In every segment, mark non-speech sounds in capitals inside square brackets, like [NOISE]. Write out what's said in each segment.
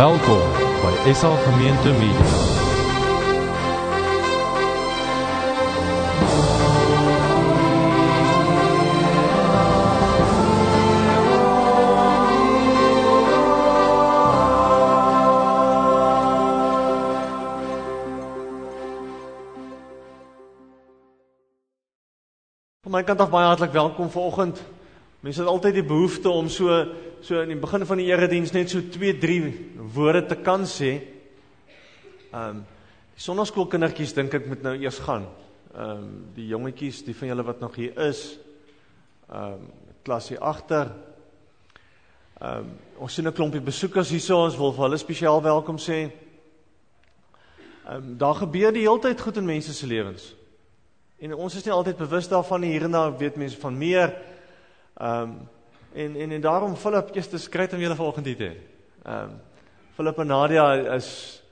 Welkom by SA Gemeente Media. Van my kant af baie hartlik welkom vanoggend. Mense het altyd die behoefte om so so in die begin van die erediens net so 2, 3 woorde te kan sê. Ehm um, die sonnaskoolkindertjies dink ek moet nou eers gaan. Ehm um, die jongetjies, die van julle wat nog hier is. Ehm um, klas hier agter. Ehm um, ons sien 'n klompie besoekers hierso, ons wil vir hulle spesiaal welkom sê. Ehm um, daar gebeur die hele tyd goed in mense se lewens. En ons is nie altyd bewus daarvan nie. Hier en daar weet mense van meer. Ehm um, en en en daarom Philip, eers skryf om julle vanoggend hier te. Ehm um, Philip en Nadia is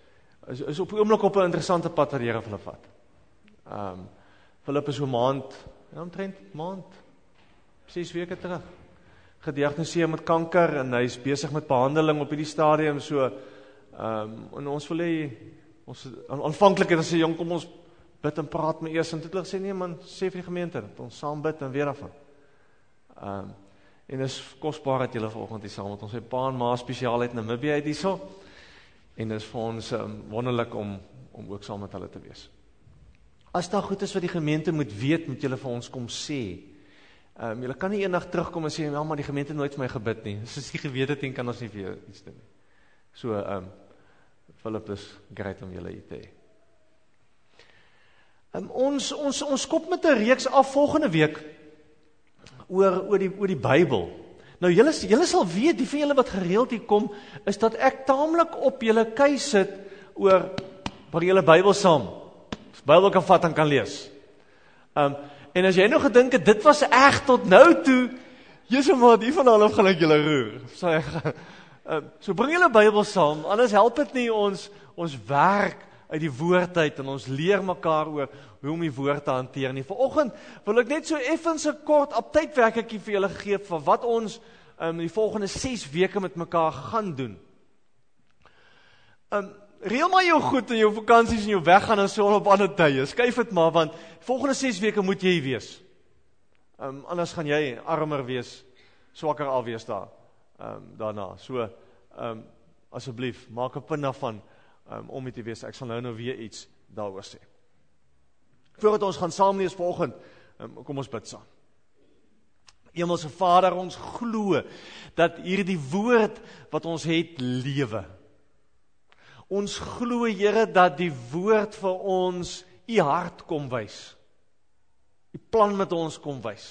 is is op 'n oomblik op 'n interessante pad wat die Here hulle vat. Ehm um, Philip is so maand, ja, omtrent maand 6 weke terug gediagnoseer met kanker en hy's besig met behandeling op hierdie stadium so ehm um, en ons wil hê ons aanvanklik het ons sê jong kom ons bid en praat met eers en toe het hulle gesê nee man sê vir die gemeente dat ons saam bid en weer afhang. Ehm um, en is kosbaar dat julle vanoggend hier saam met ons. Sy pa en ma spesiaal uit Namibië uit hierso. En dis vir ons um, wonderlik om om ook saam met hulle te wees. As daar goed is wat die gemeente moet weet, moet julle vir ons kom sê. Ehm um, julle kan nie eendag terugkom en sê ja, maar die gemeente het nooit vir my gebid nie. [LAUGHS] Dis as jy geweet het, kan ons nie vir jou iets doen nie. So ehm um, Philip is great om julle hier te hê. Um, ons ons ons kop met 'n reeks af volgende week oor oor die oor die Bybel. Nou julle julle sal weet, die van julle wat gereeld hier kom, is dat ek taamlik op julle keus sit oor waar julle Bybel saam. Die Bybel kan vat en kan lees. Um en as jy nou gedink het dit was reg tot nou toe, Jesus maar die van hulle gaan ek julle roer. Sê [LAUGHS] ek um, so bring julle Bybel saam, anders help dit nie ons ons werk uit die woord uit en ons leer mekaar oor hoe om die woord te hanteer nie. Vanoggend wil ek net so effens 'n kort updatewerkie vir julle gee van wat ons um, die volgende 6 weke met mekaar gaan doen. Um reël maar jou goed in jou vakansies en jou weggaan en so op ander tye. Skyf dit maar want volgende 6 weke moet jy hier wees. Um anders gaan jy armer wees, swakker alwees daar. Um daarna. So um asseblief maak 'n punt daarvan um, om dit te wees. Ek sal nou nou weer iets daaroor sê. Voordat ons gaan saam lees vanoggend, um, kom ons bid saam. Hemelse Vader, ons glo dat hierdie woord wat ons het lewe. Ons glo Here dat die woord vir ons u hart kom wys. U plan met ons kom wys.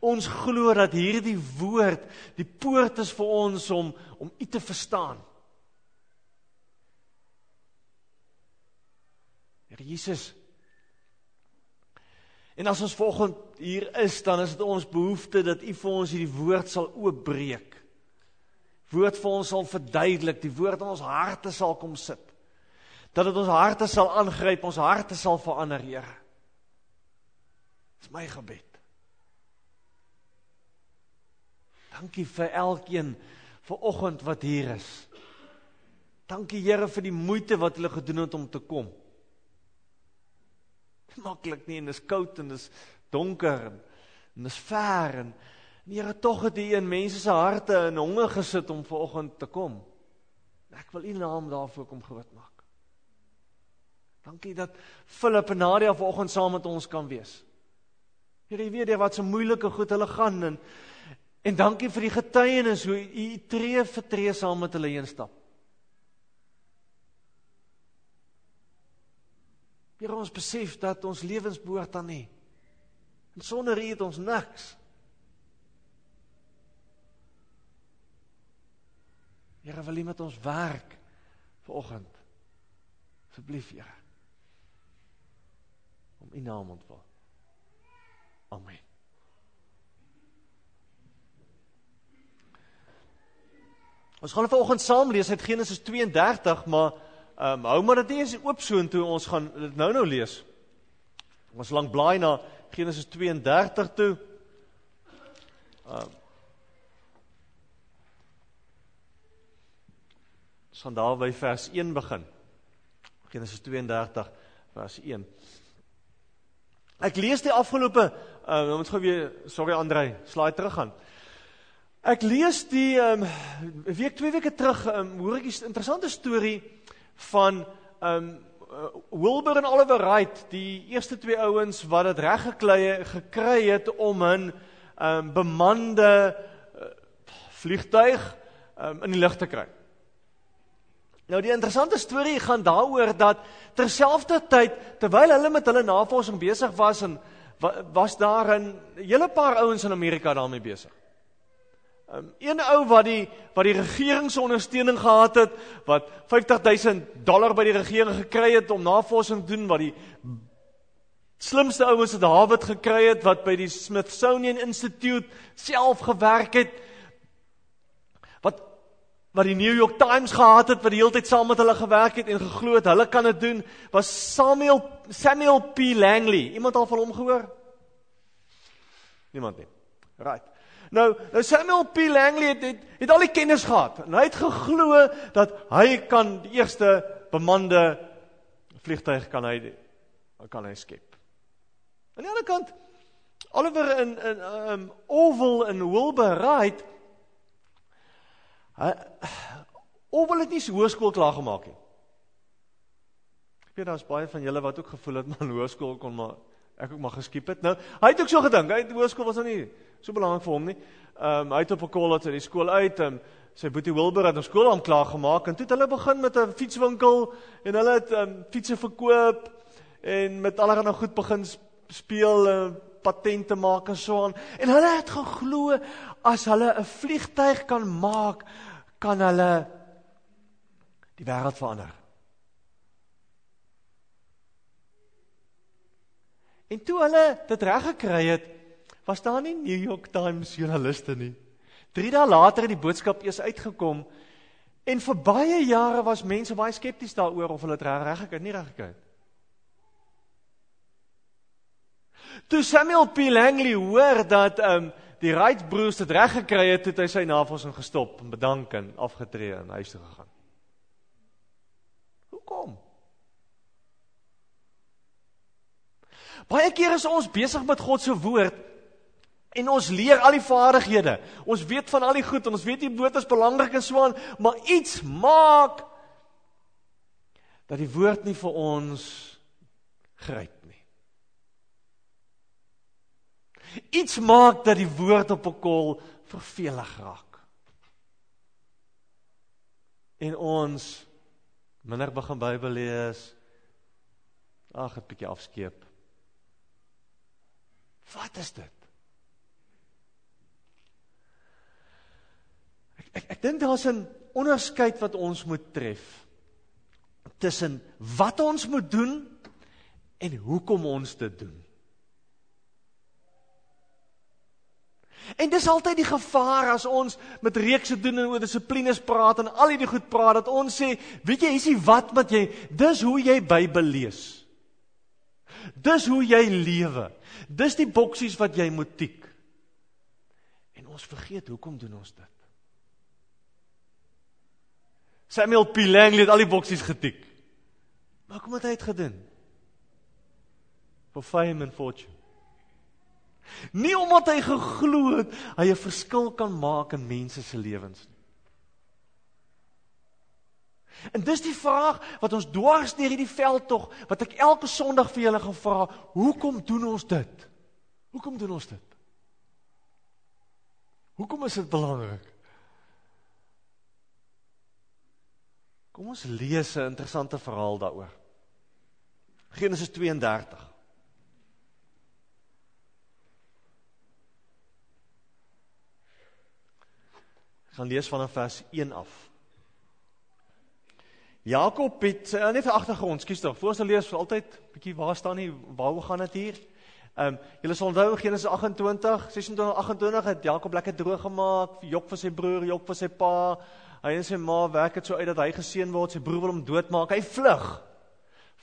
Ons glo dat hierdie woord die poort is vir ons om om u te verstaan. Here Jesus. En as ons volgend hier is, dan is dit ons behoefte dat U vir ons hierdie woord sal oopbreek. Woord vir ons sal verduidelik, die woord in ons harte sal kom sit. Dat dit ons harte sal aangryp, ons harte sal verander, Here. Dis my gebed. Dankie vir elkeen vir oggend wat hier is. Dankie Here vir die moeite wat hulle gedoen het om te kom [LAUGHS] maklik nie en dis koud en dis donker en, en dis ver en, en Here tog het U in mense se harte in honger gesit om vanoggend te kom. Ek wil U naam daarvoor kom groot maak. Dankie dat Philip en Nadia vanoggend saam met ons kan wees. Here, jy weet jy wat so moeilike goed hulle gaan en en dankie vir die getuienis hoe U tree vir tree saam met hulle heen stap. Here ons besef dat ons lewens behoort aan U. En sonder U het ons niks. Here wil U met ons werk vanoggend. Asseblief, Here. Om U naam ontwil. Amen. Ons gaan vanoggend saam lees uit Genesis 32, maar Ehm um, hou maar dit eers oop so intoe ons gaan dit nou nou lees. Ons lank blaai na Genesis 32 toe. Ehm um, Ons gaan daar by vers 1 begin. Genesis 32 vers 1. Ek lees die afgelope uh ons moet gou weer sorry Andrei, slaai terug gaan. Ek lees die um week twee weke terug um hoor ek 'n interessante storie van um Wilbur en Oliver Wright, die eerste twee ouens wat dit reg gekry gekry het om 'n um bemande uh, vliegtuig um in die lug te kry. Nou die interessante storie gaan daaroor dat terselfdertyd terwyl hulle met hulle navorsing besig was en was daar 'n hele paar ouens in Amerika daarmee besig. Um, een ou wat die wat die regering se ondersteuning gehad het, wat 50000 dollar by die regering gekry het om navorsing te doen wat die slimste ouens het Harvard gekry het wat by die Smithsonian Institute self gewerk het wat die New York Times gehad het wat die hele tyd saam met hulle gewerk het en geglo het hulle kan dit doen was Samuel Samuel P Langley. Iemand al van hom gehoor? Niemand nie. Right. Nou, nou Samuel P Langley het, het het al die kennis gehad en hy het geglo dat hy kan die eerste bemande vliegtuig kan hy kan hy skep. Aan die ander kant Oliver in in um Oval in Wilbur Wright Of wil dit nie so hoërskool klaar gemaak nie. Ek weet daar's baie van julle wat ook gevoel het man hoërskool kon maar ek ook maar geskiep het. Nou, hy het ook so gedink. Hy hoërskool was nou nie so belangrik vir hom nie. Ehm um, hy het op 'n college uit die skool uit en sy boetie Wilbur het 'n skool aan klaar gemaak en toe het hulle begin met 'n fietswinkel en hulle het ehm um, fietsse verkoop en met allerlei goed begin speel uh, patente maak en so aan. En hulle het geglo as hulle 'n vliegtyg kan maak kan hulle die wêreld verander. En toe hulle dit reg gekry het, was daar nie New York Times joernaliste nie. 3 dae later het die boodskap eers uitgekom en vir baie jare was mense baie skepties daaroor of hulle dit reg gekry het, nie reg gekry het. Toe Samuel P Langley hoor dat ehm um, die Wright broers dit reg gekry het, het hy sy navorsing gestop en bedank en afgetree en huis toe gegaan. Hoekom? Baie keer is ons besig met God se woord en ons leer al die vaardighede. Ons weet van al die goed en ons weet die woord is belangrik en so aan, maar iets maak dat die woord nie vir ons gryp Iets maak dat die woord op 'n kol vervelig raak. En ons minder begin Bybel lees. Ag, 'n bietjie afskeep. Wat is dit? Ek ek, dink daar's 'n onderskeid wat ons moet tref tussen wat ons moet doen en hoekom ons dit doen. En dis altyd die gevaar as ons met reekse doen en oor dissiplines praat en al hierdie goed praat dat ons sê, weet jy, hierdie wat wat jy, dis hoe jy Bybel lees. Dis hoe jy lewe. Dis die boksies wat jy moet tik. En ons vergeet hoekom doen ons dit? Samuel P. Langley het al die boksies getik. Maar kom het hy het gedoen? For fame and fortune. Nie omdat hy geglo het hy 'n verskil kan maak in mense se lewens nie. En dis die vraag wat ons dwars deur hierdie veld tog wat ek elke Sondag vir julle gevra, hoekom doen ons dit? Hoekom doen ons dit? Hoekom is dit belangrik? Kom ons lees 'n interessante verhaal daaroor. Genesis 32. gaan lees vanaf vers 1 af. Jakob het uh, net vir agtergrond, skus tog, voor ons lees vir altyd bietjie waar staan nie, waaroor gaan dit hier? Ehm um, julle sal onthou Genesis 28, 26 28 het Jakob lekker droog gemaak, Jok vir sy broer, Jok vir sy pa. Hy en sy ma werk dit so uit dat hy geseën word, sy broer wil hom doodmaak. Hy vlug.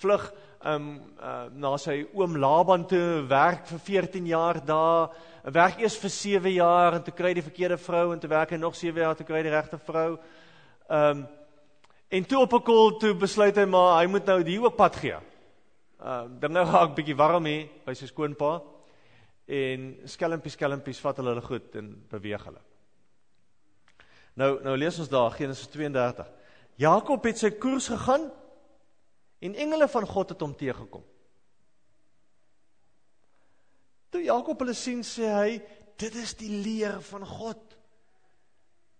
Vlug ehm um, uh, na sy oom Laban toe werk vir 14 jaar daar werk eers vir 7 jaar en toe kry hy die verkeerde vrou en toe werk hy nog 7 jaar toe kry hy die regte vrou. Ehm um, En toe op 'n kol toe besluit hy maar hy moet nou die ook pad gee. Uh dinge raak bietjie warm hier by sy skoonpa en skelmpies skelmpies vat hulle hulle goed en beweeg hulle. Nou nou lees ons daar Genesis 32. Jakob het sy koers gegaan en engele van God het hom teëgekom. Toe Jakob hulle sien sê hy dit is die leer van God.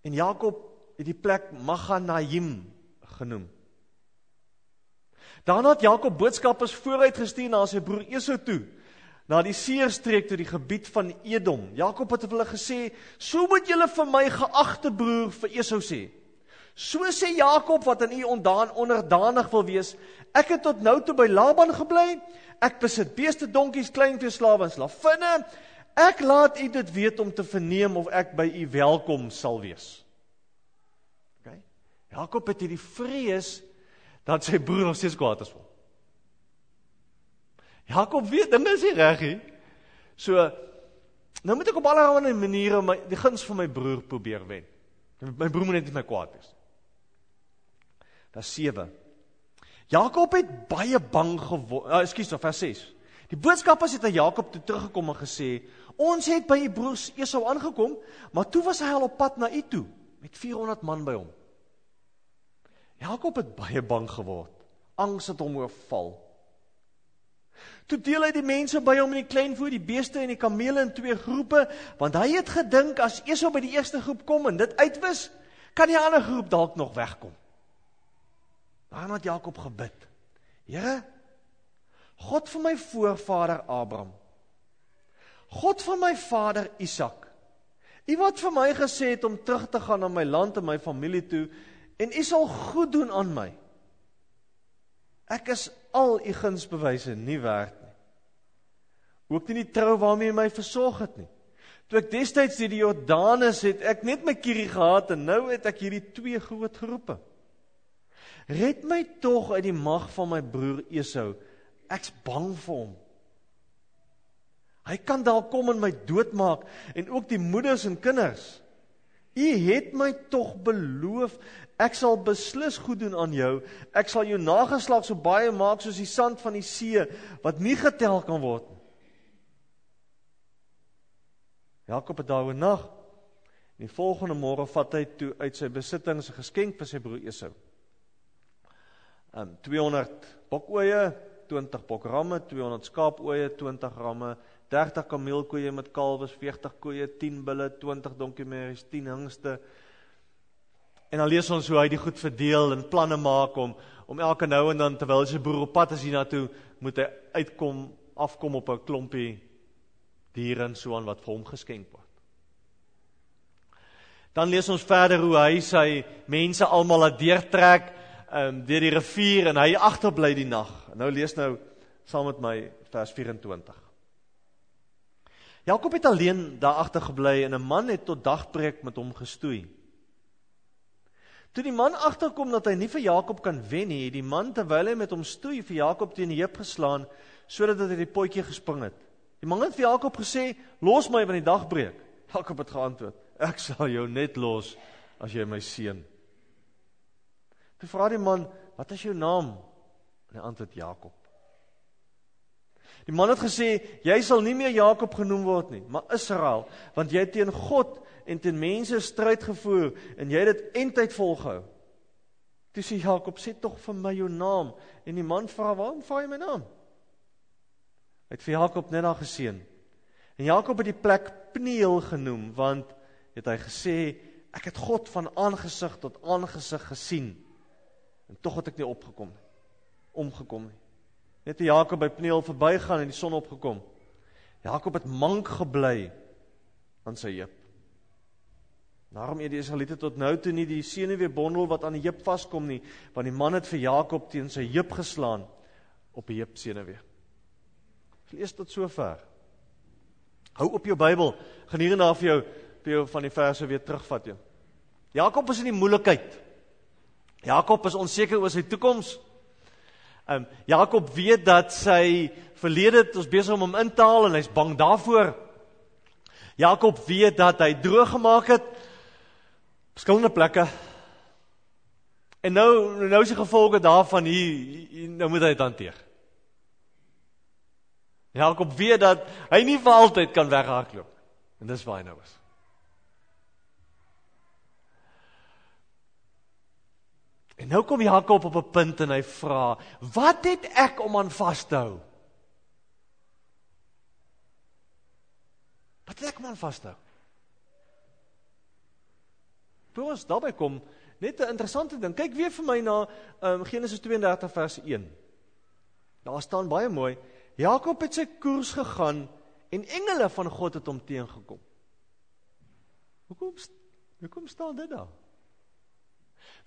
En Jakob het die plek Maganaim genoem. Daarna het Jakob boodskappers vooruit gestuur na sy broer Esau toe na die seerstreek toe die gebied van Edom. Jakob het hulle gesê: "So moet julle vir my geagte broer vir Esau sê. So sê Jakob wat aan u ondaan onderdanig wil wees: Ek het tot nou toe by Laban gebly. Ek besit beeste, donkies, kleinvee, slawe en slavinne. Ek laat u dit weet om te verneem of ek by u welkom sal wees." OK. Jakob het hierdie vrees dat sy broer nog steeds kwaad is vir hom. Jakob weet dinge is nie reg nie. So nou moet ek op allerlei maniere my die guns van my broer probeer wen. My broer moet net nie my kwaad wees. Vers 7. Jakob het baie bang geword. Uh, Ekskuus, vers 6. Die boodskappers het aan Jakob toe teruggekom en gesê: "Ons het by u broers Esau aangekom, maar toe was hy al op pad na u toe met 400 man by hom." Jakob het baie bang geword. Angs het hom oorval. Toe deel hy die mense by hom in die kleinvoer, die beeste en die kamele in twee groepe, want hy het gedink as Esau by die eerste groep kom en dit uitwis, kan die ander groep dalk nog wegkom. Daarna het Jakob gebid. Here, God van my voorvader Abraham, God van my vader Isak, U wat vir my gesê het om terug te gaan na my land en my familie toe en U sal goed doen aan my. Ek is al u gunsbewyse nie werd nie. Ook nie die trou waarmee hy my versorg het nie. Toe ek destyds deur die Jordanus het ek net my kierie gehad en nou het ek hierdie twee groot geroepe. Red my tog uit die mag van my broer Esau. Ek's bang vir hom. Hy kan dalk kom en my doodmaak en ook die moeders en kinders. U het my tog beloof Ek sal beslis goed doen aan jou. Ek sal jou nageslag so baie maak soos die sand van die see wat nie getel kan word nie. Jakob het daaroor nag. Die volgende môre vat hy toe uit sy besittings 'n geskenk vir sy broer Esau. Um 200 bokoeie, 20 bokramme, 200 skaapoeie, 20 ramme, 30 kameelkoeie met kalwes, 40 koeie, 10 bulle, 20 donkiemerries, 10 hingste, En dan lees ons hoe hy die goed verdeel en planne maak om om elke nou en dan terwyl sy broer op pad is hiernatoe, moet hy uitkom, afkom op 'n klompie diere en so aan wat vir hom geskenk word. Dan lees ons verder hoe hy sy mense almal laat deurtrek um, deur die rivier en hy agterbly die nag. Nou lees nou saam met my vers 24. Jakob het alleen daar agter gebly en 'n man het tot dagbreek met hom gestoei. Toe die man agterkom dat hy nie vir Jakob kan wen nie, het die man terwyl hy met hom stoei vir Jakob teen die heup geslaan sodat hy die potjie gespring het. Die man het vir Jakob gesê: "Los my want die dag breek." Jakob het geantwoord: "Ek sal jou net los as jy my seën." Toe vra die man: "Wat is jou naam?" En hy antwoord: "Jakob." Die man het gesê: "Jy sal nie meer Jakob genoem word nie, maar Israel, want jy het teen God en teen mense stryd gevoer en jy het dit eintyd volgehou. Toe sê Jakob, sê tog vir my jou naam en die man vra, "Waarom vra jy my naam?" Hy het vir Jakob net daar geseën. En Jakob het die plek Pneel genoem want het hy gesê, "Ek het God van aangesig tot aangesig gesien." En tog het ek nie opgekom nie. Omgekom nie. Net toe Jakob by Pneel verbygaan en die son opgekom. Jakob het mank gebly aan sy heup. Daarom het die Israeliete tot nou toe nie die senuweebondel wat aan die heup vaskom nie, want die man het vir Jakob teen sy heup geslaan op die heup senuwee. Lees tot sover. Hou op jou Bybel, gaan hierna vir jou jou van die verse weer terugvat jou. Jakob is in die moeilikheid. Jakob is onseker oor sy toekoms. Ehm um, Jakob weet dat sy verlede ons besig om hom in te haal en hy's bang daarvoor. Jakob weet dat hy droog gemaak het verskillende plekke. En nou nou is die gevolge daarvan hier nou moet hy dit hanteer. Jakob weet dat hy nie vir altyd kan weghardloop. En dis waar hy nou is. En nou kom Jakob op 'n punt en hy vra: "Wat het ek om aan vas te hou?" Wat het ek om aan vas te hou? Toe ons daarby kom, net 'n interessante ding. Kyk weer vir my na um, Genesis 32 vers 1. Daar staan baie mooi: Jakob het sy koers gegaan en engele van God het hom teengekom. Hoekom hoekom staan dit daar?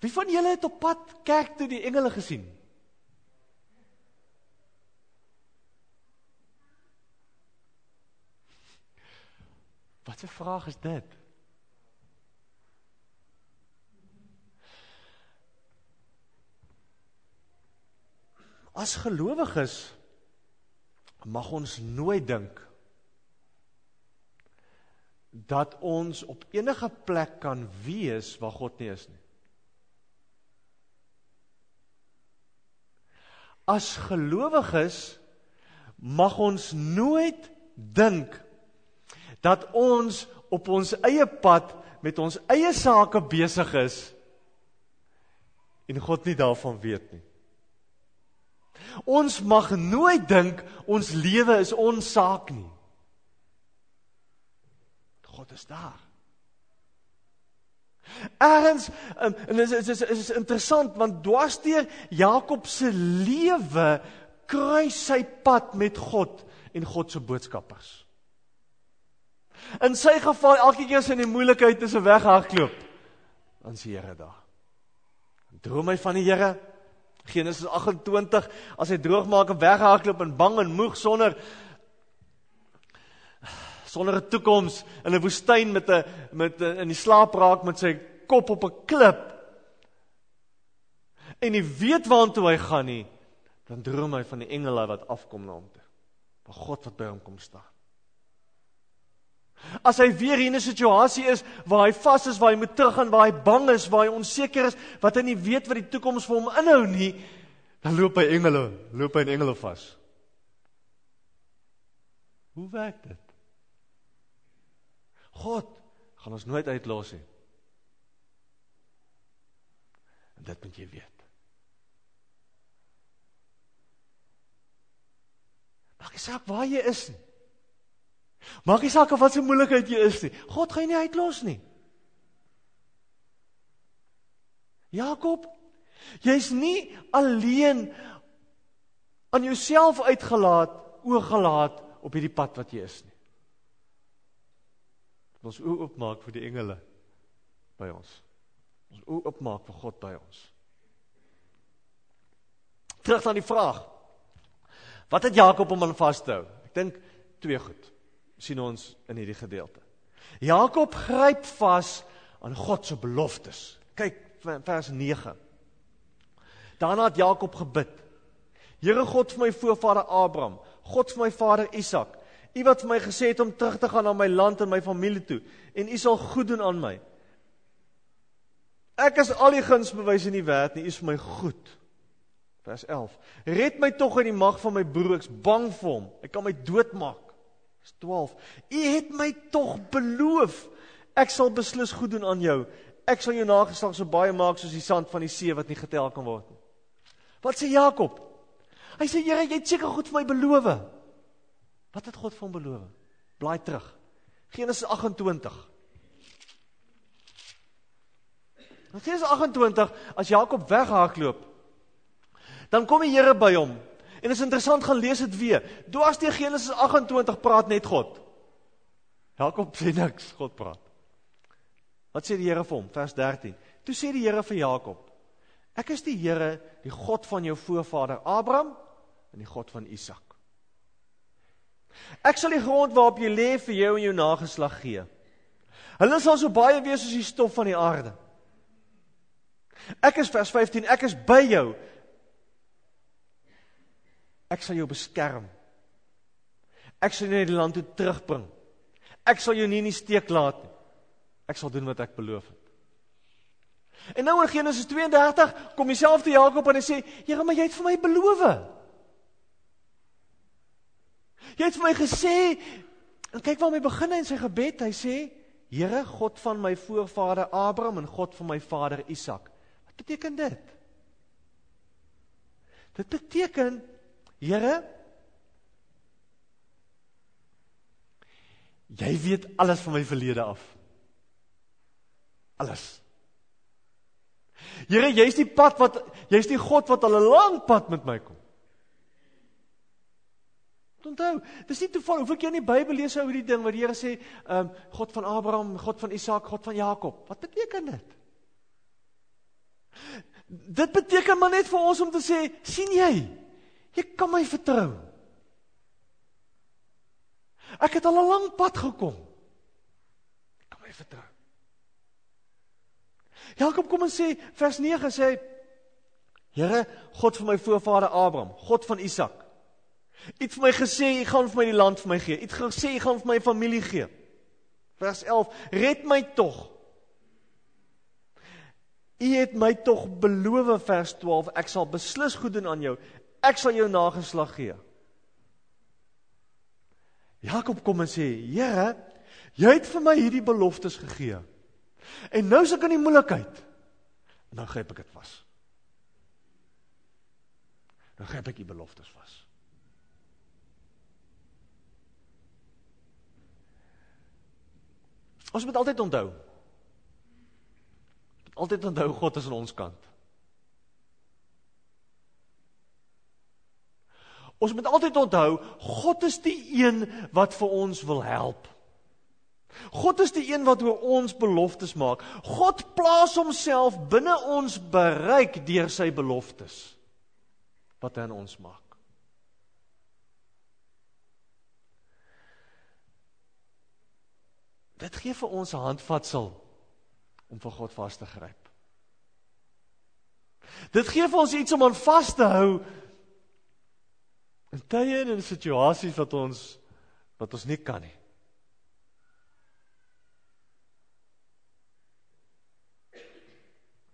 Wie van julle het op pad kerk toe die engele gesien? Wat 'n vraag is dit? As gelowiges mag ons nooit dink dat ons op enige plek kan wees waar God nie is nie. As gelowiges mag ons nooit dink dat ons op ons eie pad met ons eie sake besig is en God nie daarvan weet nie. Ons mag nooit dink ons lewe is ons saak nie. God is daar. Ergens um, en dit is is is interessant want dwarsteer Jakob se lewe kruis sy pad met God en God se boodskappers. In sy geval elke keer as hy in die moeilikheid is en weghardloop, dan sien Here daar. Droom hy van die Here? Genesis 28 as hy droog maak en weghardloop en bang en moeg sonder sonder 'n toekoms in 'n woestyn met 'n met 'n in die slaap raak met sy kop op 'n klip. En hy weet waartoe hy gaan nie, dan droom hy van die engele wat afkom na hom toe. Van God wat by hom kom staan. As hy weer in 'n situasie is waar hy vas is, waar hy moet teruggaan, waar hy bang is, waar hy onseker is, wat hy nie weet wat die toekoms vir hom inhou nie, dan loop hy engele, loop hy in engele vas. Hoe werk dit? God gaan ons nooit uitlos nie. En dit moet jy weet. Maak nie saak waar jy is nie. Maak nie saak of wat se moeilikheid jy is nie. God gaan jou nie uitlos nie. Jakob, jy's nie alleen aan jouself uitgelaat, oorgelaat op hierdie pad wat jy is nie. Ons oë oopmaak vir die engele by ons. Ons oë oopmaak vir God by ons. Terug aan die vraag. Wat het Jakob om aan vas te hou? Ek dink twee goed. sien ons in hierdie gedeelte. Jakob gryp vas aan God se beloftes. Kyk vers 9. Daarna het Jakob gebid. Here God vir my voorvader Abraham, God vir my vader Isak, U wat vir my gesê het om terug te gaan na my land en my familie toe en U sal goed doen aan my. Ek is al die guns bewys in die wêreld, nie U is vir my goed. Vers 11. Red my tog uit die mag van my broer, ek's bang vir hom. Hy kan my doodmaak. Vers 12. U het my tog beloof ek sal beslis goed doen aan jou. Ek sal jou nageslag so baie maak soos die sand van die see wat nie getel kan word nie. Wat sê Jakob? Hy sê Here, jy het seker goed vir my beloof. Wat het God vir hom beloof? Blaai terug. Genesis 28. In Genesis 28 as Jakob weghardloop, dan kom die Here by hom. En is interessant gaan lees dit weer. Dwars deur Genesis 28 praat net God. Jakob sê niks, God praat. Wat sê die Here vir hom? Vers 13. Toe sê die Here vir Jakob: Ek is die Here, die God van jou voorvader Abraham en die God van Isak. Ek sal die grond waarop jy lê vir jou en jou nageslag gee. Hulle sal so baie wees soos die stof van die aarde. Ek is vers 15, ek is by jou. Ek sal jou beskerm. Ek sal jou na die land toe terugbring. Ek sal jou nie in die steek laat nie. Ek sal doen wat ek beloof het. En nou in Genesis 32 kom dieselfde Jakob en hy sê, "Here, maar jy het vir my beloof. Jy het vir my gesê en kyk waar hy begin in sy gebed. Hy sê, "Here, God van my voorvader Abraham en God van my vader Isak." Wat beteken dit? Dit beteken, Here, jy weet alles van my verlede af. Alles. Here, jy's die pad wat jy's die God wat al 'n lang pad met my kom. Onthou, dis nie toeval of ek in die Bybel lees oor die ding waar die Here sê, ehm um, God van Abraham, God van Isak, God van Jakob. Wat beteken dit? Dit beteken maar net vir ons om te sê, sien jy? Jy kan my vertrou. Ek het al 'n lang pad gekom. Jy kan my vertrou. Jakob kom en sê vers 9 sê Here God van my voorvader Abraham, God van Isak. Het vir my gesê u gaan vir my die land vir my gee. Het gesê u gaan vir my familie gee. Vers 11: Red my tog. U het my tog beloof vers 12 ek sal beslis goed doen aan jou. Ek sal jou nageslag gee. Jakob kom en sê: Here, jy het vir my hierdie beloftes gegee. En nou is ek in die moeilikheid. Nou gryp ek dit vas. Nou gryp ek die beloftes vas. Ons moet altyd onthou. Altyd onthou God is aan ons kant. Ons moet altyd onthou God is die een wat vir ons wil help. God is die een wat oor ons beloftes maak. God plaas homself binne ons bereik deur sy beloftes wat hy aan ons maak. Dit gee vir ons 'n handvatsel om vir God vas te gryp. Dit gee vir ons iets om aan vas te hou in tye en in situasies wat ons wat ons nie kan nie.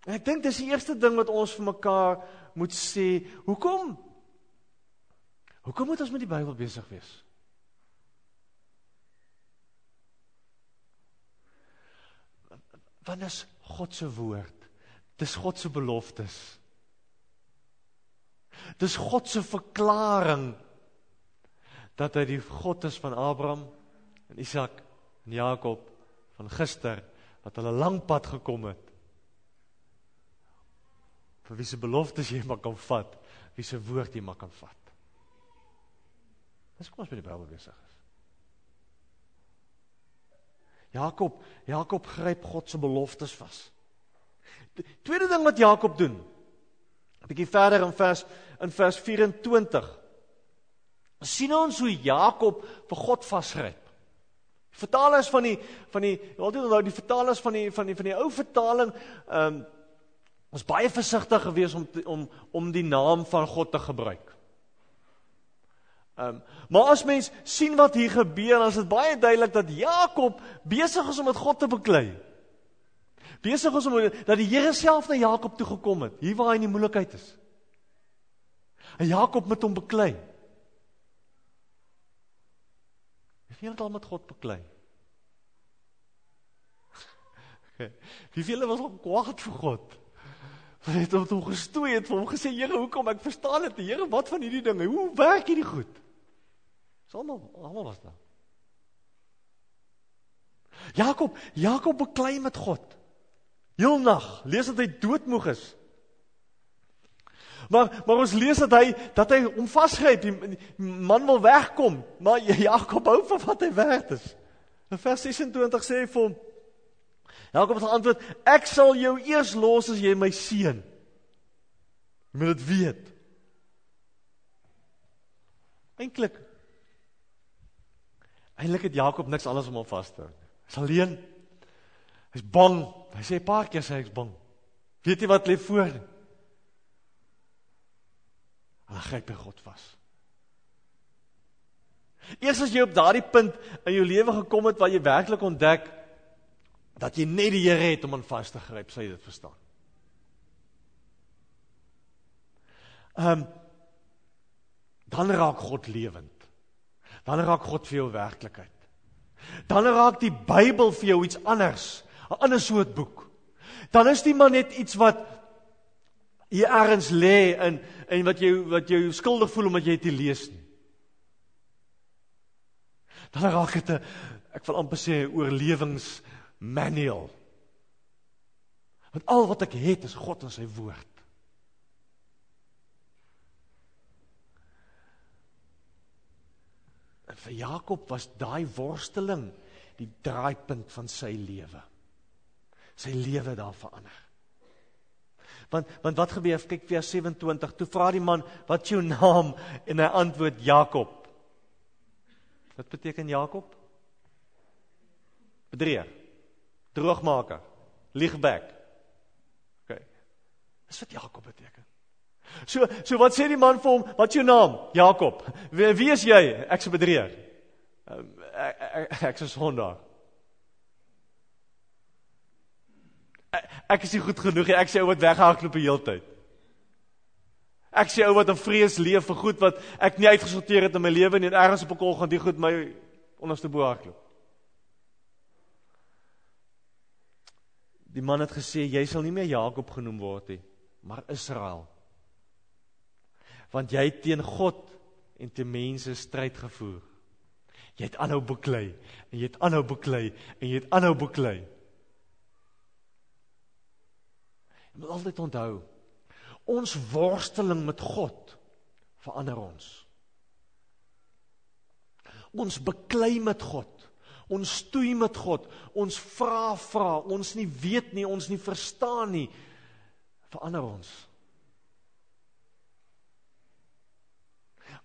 En ek dink dis die eerste ding wat ons vir mekaar moet sê. Hoekom? Hoekom moet ons met die Bybel besig wees? Want is God se woord. Dis God se beloftes. Dis God se verklaring dat hy die God is van Abraham en Isak en Jakob van gister wat hulle lank pad gekom het vir wie se beloftes jy maar kan vat, wie se woord jy maar kan vat. Dis kom ons met die Bybel besig is. Jakob, Jakob gryp God se beloftes vas. Tweede ding wat Jakob doen. 'n Bietjie verder in vers in vers 24. sien ons hoe Jakob vir God vasgryp. Vertalers van die van die altyd onthou die vertalers van die van die van die ou vertaling ehm um, Ons baie versigtig gewees om om om die naam van God te gebruik. Ehm um, maar as mens sien wat hier gebeur, dan is dit baie duidelik dat Jakob besig is om met God te beklei. Besig is om dat die Here self na Jakob toe gekom het, hier waar hy in die moeilikheid is. En Jakob met hom beklei. Wie het al met God beklei? [LAUGHS] Wie vele was al kwaad vir God? Hy het hom gestoei het hom gesê Here hoekom ek verstaan dit Here wat van hierdie dinge hoe werk hierdie goed Almal almal was daar Jakob Jakob beklei met God Heel nag lees dat hy doodmoeg is Maar maar ons lees dat hy dat hy hom vasgryp die, die man wil wegkom maar [LAUGHS] Jakob hou van wat hy werd is In vers 26 sê hy vir hom Jakob het geantwoord: "Ek sal jou eers los as jy my seën." Jy moet dit weet. Eintlik Eintlik het Jakob niks anders om hom vas te hou nie. Hy's alleen. Hy's bang. Hy sê 'n paar keer sê hy's bang. Weet nie wat lê voor nie. Hy gryp by God vas. Eers as jy op daardie punt in jou lewe gekom het waar jy werklik ontdek dat jy net die Here het om aan vas te gryp, sal jy dit verstaan. Ehm um, dan raak God lewend. Dan raak God vir jou werklikheid. Dan raak die Bybel vir jou iets anders, 'n ander soort boek. Dan is dit maar net iets wat hier ergens lê in en wat jy wat jy skuldig voel omdat jy dit lees nie. Dan raak dit 'n ek wil amper sê oorlewingsmanual. Want al wat ek het is God en sy woord. En vir Jakob was daai worsteling die draaipunt van sy lewe. Sy lewe daar verander. Want want wat gebeur? Kyk vers 27. Toe vra die man, "Wat is jou naam?" En hy antwoord, "Jakob." Wat beteken Jakob? Bedrieger. Droogmaker. Liegbek. OK. Dis wat Jakob beteken. So so wat sê die man vir hom? Wat is jou naam? Jakob. Wie, wie is jy? Ek's 'n bedrieger. Ehm, ek ek ek's 'n sondaar. Ek is nie goed genoeg nie. Ek sê ou wat weggehardloop die hele tyd. Ek sê ou wat in vrees leef vir goed wat ek nie uitgesorteer het in my lewe nie en ergens op 'n kol gaan die goed my onderste bo hardloop. Die man het gesê jy sal nie meer Jakob genoem word nie, maar Israel. Want jy het teen God en te mense stryd gevoer. Jy het aanhou beklei en jy het aanhou beklei en jy het aanhou beklei. Jy moet altyd onthou, ons worsteling met God verander ons. Ons beklei met God. Ons stoei met God. Ons vra vra, ons nie weet nie, ons nie verstaan nie, verander ons.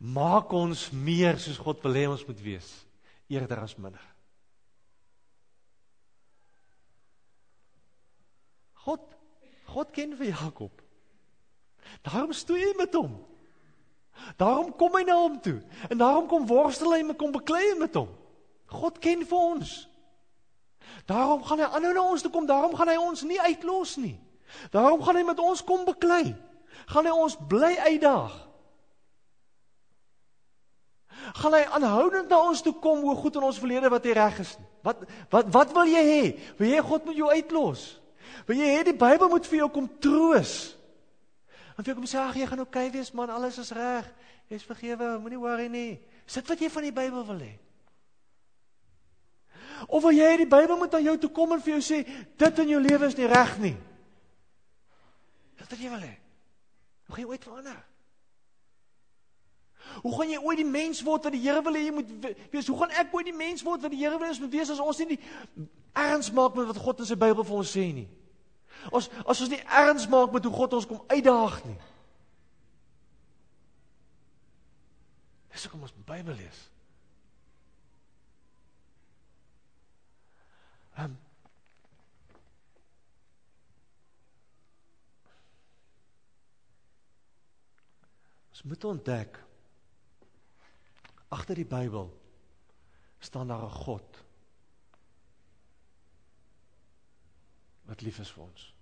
Maak ons meer soos God wil hê ons moet wees, eerder as minder. God God ken vir Jakob. Daarom stoei hy met hom. Daarom kom hy na hom toe. En daarom kom worstel hy met kom beklei met hom. God ken vir ons. Daarom gaan hy aanhou na ons toe kom. Daarom gaan hy ons nie uitlos nie. Daarom gaan hy met ons kom beklei. Gaan hy ons bly uitdaag. Gaan hy aanhoudend na ons toe kom hoe goed in ons verlede wat hy reg is. Wat wat wat wil jy hê? Wil jy God met jou uitlos? Wil jy hê die Bybel moet vir jou kom troos? En vir jou kom sê ag jy gaan oukei okay wees man, alles is reg. Jy's vergewe, moenie worry nie. Sit wat jy van die Bybel wil hê. Of wil jy hê die Bybel moet aan jou toe kom en vir jou sê dit in jou lewe is nie reg nie. Dis wat jy wil hê. Hoe gaan jy ooit verander? Hoe gaan jy ooit die mens word wat die Here wil hê jy moet wees? Hoe gaan ek ooit die mens word wat die Here wil hê ons moet wees as ons nie erns maak met wat God in sy Bybel vir ons sê nie? Ons as ons nie erns maak met hoe God ons kom uitdaag nie. Dis hoekom ons die Bybel lees. Um, ons moet ontdek agter die Bybel staan daar 'n God wat lief is vir ons.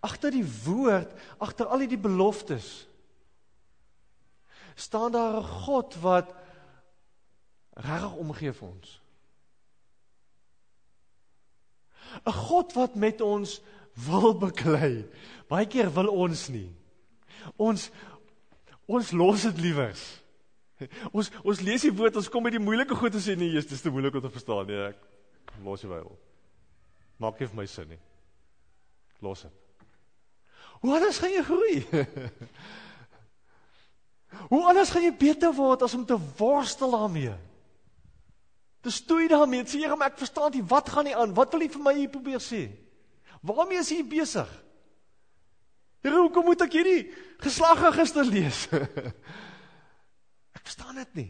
Agter die woord, agter al die beloftes staan daar 'n God wat regtig omgee vir ons. 'n God wat met ons wil beklei. Baie keer wil ons nie. Ons ons los dit liewers. Ons ons lees die woord, ons kom by die moeilike goed en sê nee, Jesus, dis te moeilik om te verstaan nie. Ek los die Bybel. Maak nie vir my sin nie. Los dit. Hoe anders gaan jy groei? [LAUGHS] Hoe anders gaan jy beter word as om te worstel daarmee? Te stoei daarmee, sê Here, maar ek verstaan nie wat gaan nie aan. Wat wil jy vir my hier probeer sê? Waarmee is jy besig? Here, hoekom moet ek hierdie geslagregister lees? [LAUGHS] Ek verstaan dit nie.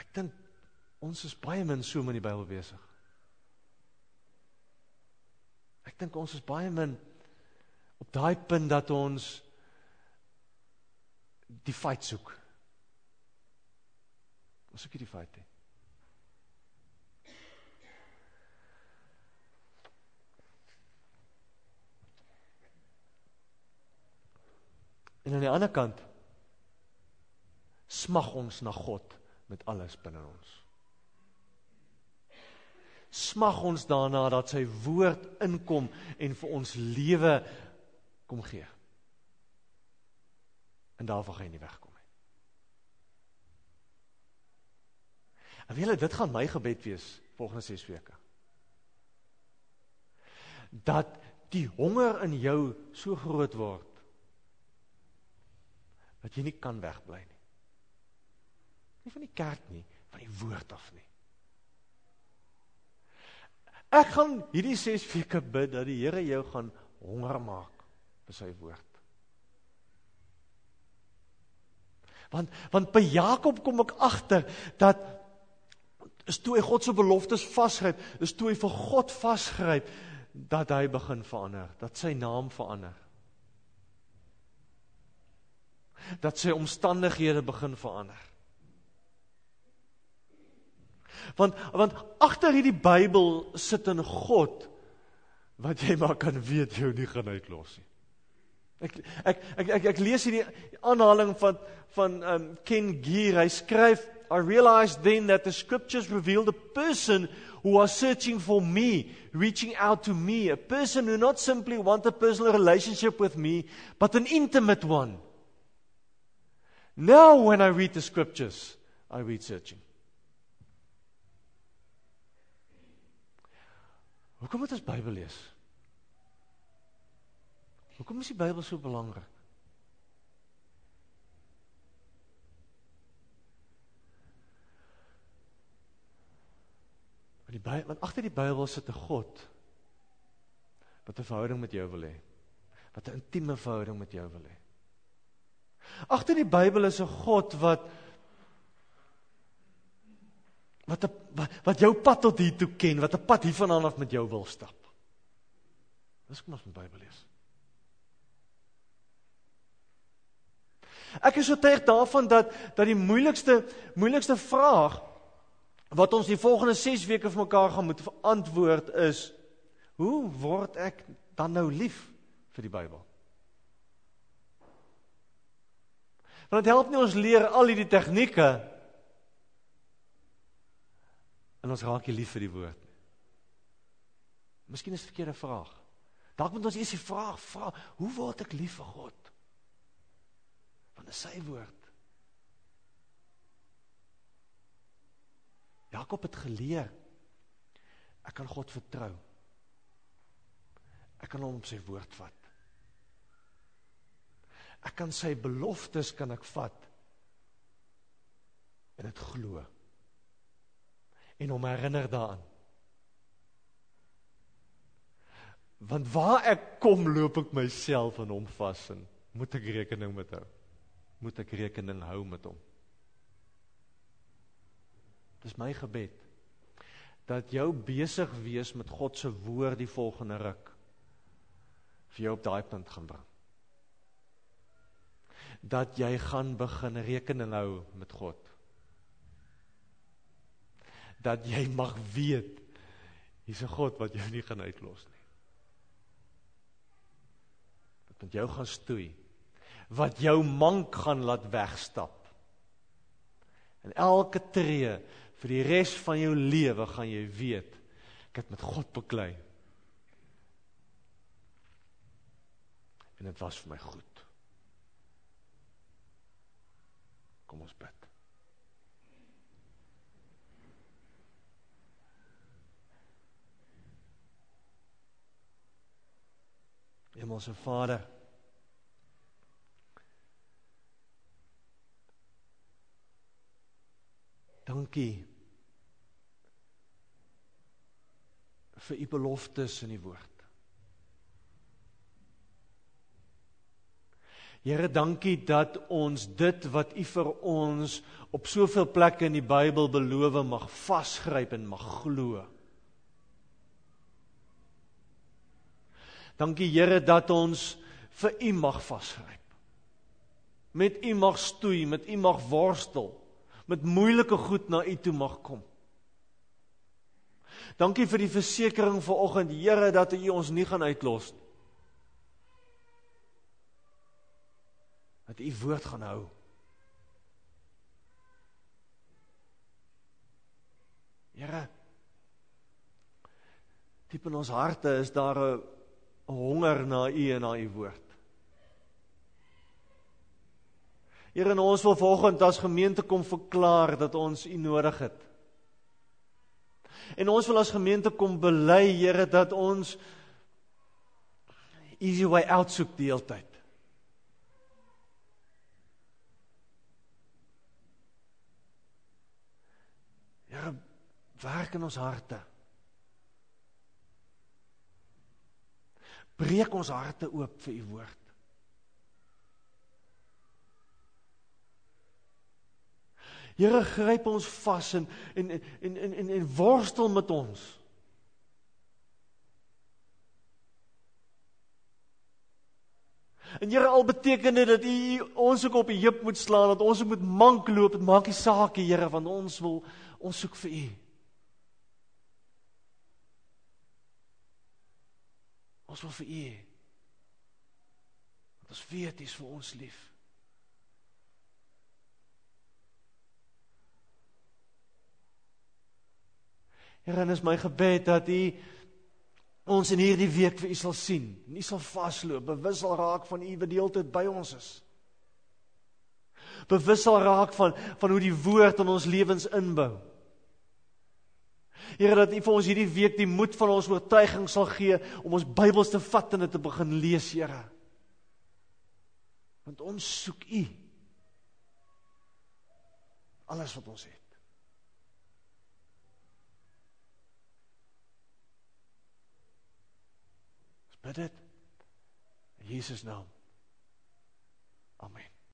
Ek dink ons is baie min so met die Bybel besig. Ek dink ons is baie min op daai punt dat ons die feit soek. Ons soek nie die feit nie. En aan die ander kant smag ons na God met alles binne ons. Smag ons daarna dat sy woord inkom en vir ons lewe kom gee. En daarvan gaan jy nie wegkom nie. En weet jy, dit gaan my gebed wees volgende 6 weke. Dat die honger in jou so groot word dat jy nie kan wegbly nie. Nie van die kerk nie, van die woord af nie. Ek gaan hierdie 6 weke bid dat die Here jou gaan honger maak vir sy woord. Want want by Jakob kom ek agter dat is toe hy God se beloftes vasgryp, is toe hy vir God vasgryp dat hy begin verander, dat sy naam verander. Dat sy omstandighede begin verander. Want want agter hierdie Bybel sit 'n God wat jy maar kan weet jou nie gaan uitlos nie. Ek ek ek ek, ek lees hierdie aanhaling van van um, Ken Gier. Hy skryf I realized then that the scriptures revealed a person who was searching for me, reaching out to me, a person who not simply want a personal relationship with me, but an intimate one. Now when I read the scriptures, I read searching. Hoekom moet ons Bybel lees? Hoekom is die Bybel so belangrik? Want die Bybel, want agter die Bybel sit 'n God wat 'n verhouding met jou wil hê. Wat 'n intieme verhouding met jou wil hê. Agter die Bybel is 'n God wat wat wat, wat jou pad tot hier toe ken, wat 'n pad hiervandaan af met jou wil stap. Dis kom ons met Bybel lees. Ek is teeg daarvan dat dat die moeilikste moeilikste vraag wat ons die volgende 6 weke vir mekaar gaan moet antwoord is hoe word ek dan nou lief vir die Bybel? Want dit help nie ons leer al hierdie tegnieke en ons raak nie lief vir die woord nie. Miskien is 'n verkeerde vraag. Dalk moet ons eers die vraag vra, hoe word ek lief vir God? Want dit is sy woord. Jakob het geleer ek kan God vertrou. Ek kan hom op sy woord vat. Ek kan sy beloftes kan ek vat en dit glo en hom herinner daaraan. Want waar ek kom loop ek myself in hom vas en moet ek rekening met hom. Moet ek rekening hou met hom. Dis my gebed dat jou besig wees met God se woord die volgende ruk vir jou op daai punt gaan bring. Dat jy gaan begin rekening hou met God dat jy mag weet hier's 'n God wat jou nie gaan uitlos nie. Wat met jou gaan stoei. Wat jou mank gaan laat wegstap. En elke tree vir die res van jou lewe gaan jy weet ek het met God beklei. En dit was vir my goed. Kom ons bid. Hemelse Vader. Dankie vir u beloftes in die woord. Here, dankie dat ons dit wat u vir ons op soveel plekke in die Bybel beloof mag vasgryp en mag glo. Dankie Here dat ons vir U mag vasgryp. Met U mag stoei, met U mag worstel, met moeilike goed na U toe mag kom. Dankie vir die versekering vanoggend Here dat U ons nie gaan uitlos nie. Dat u woord gaan hou. Here diep in ons harte is daar 'n honger na u en na u woord. Here, ons wil vanoggend as gemeente kom verklaar dat ons u nodig het. En ons wil as gemeente kom bely, Here, dat ons easy way out soek die hele tyd. Here, werk in ons harte. Breek ons harte oop vir u woord. Here gryp ons vas en en en en en, en worstel met ons. En Here al beteken dit dat U ons ook op die heup moet slaan, dat ons moet mank loop, dit maak nie saak, Here, want ons wil ons soek vir U. Ons wil vir U. Want ons weet U is vir ons lief. Here, en is my gebed dat U ons in hierdie week vir U sal sien. Nie sal vasloop, bewus sal raak van U wat die hele tyd by ons is. Bewus sal raak van van hoe die woord in ons lewens inbou. Here dat U vir ons hierdie week die moed van ons oortuiging sal gee om ons Bybels te vat en dit te begin lees, Here. Want ons soek U. Alles wat ons het. Bid dit in Jesus naam. Amen.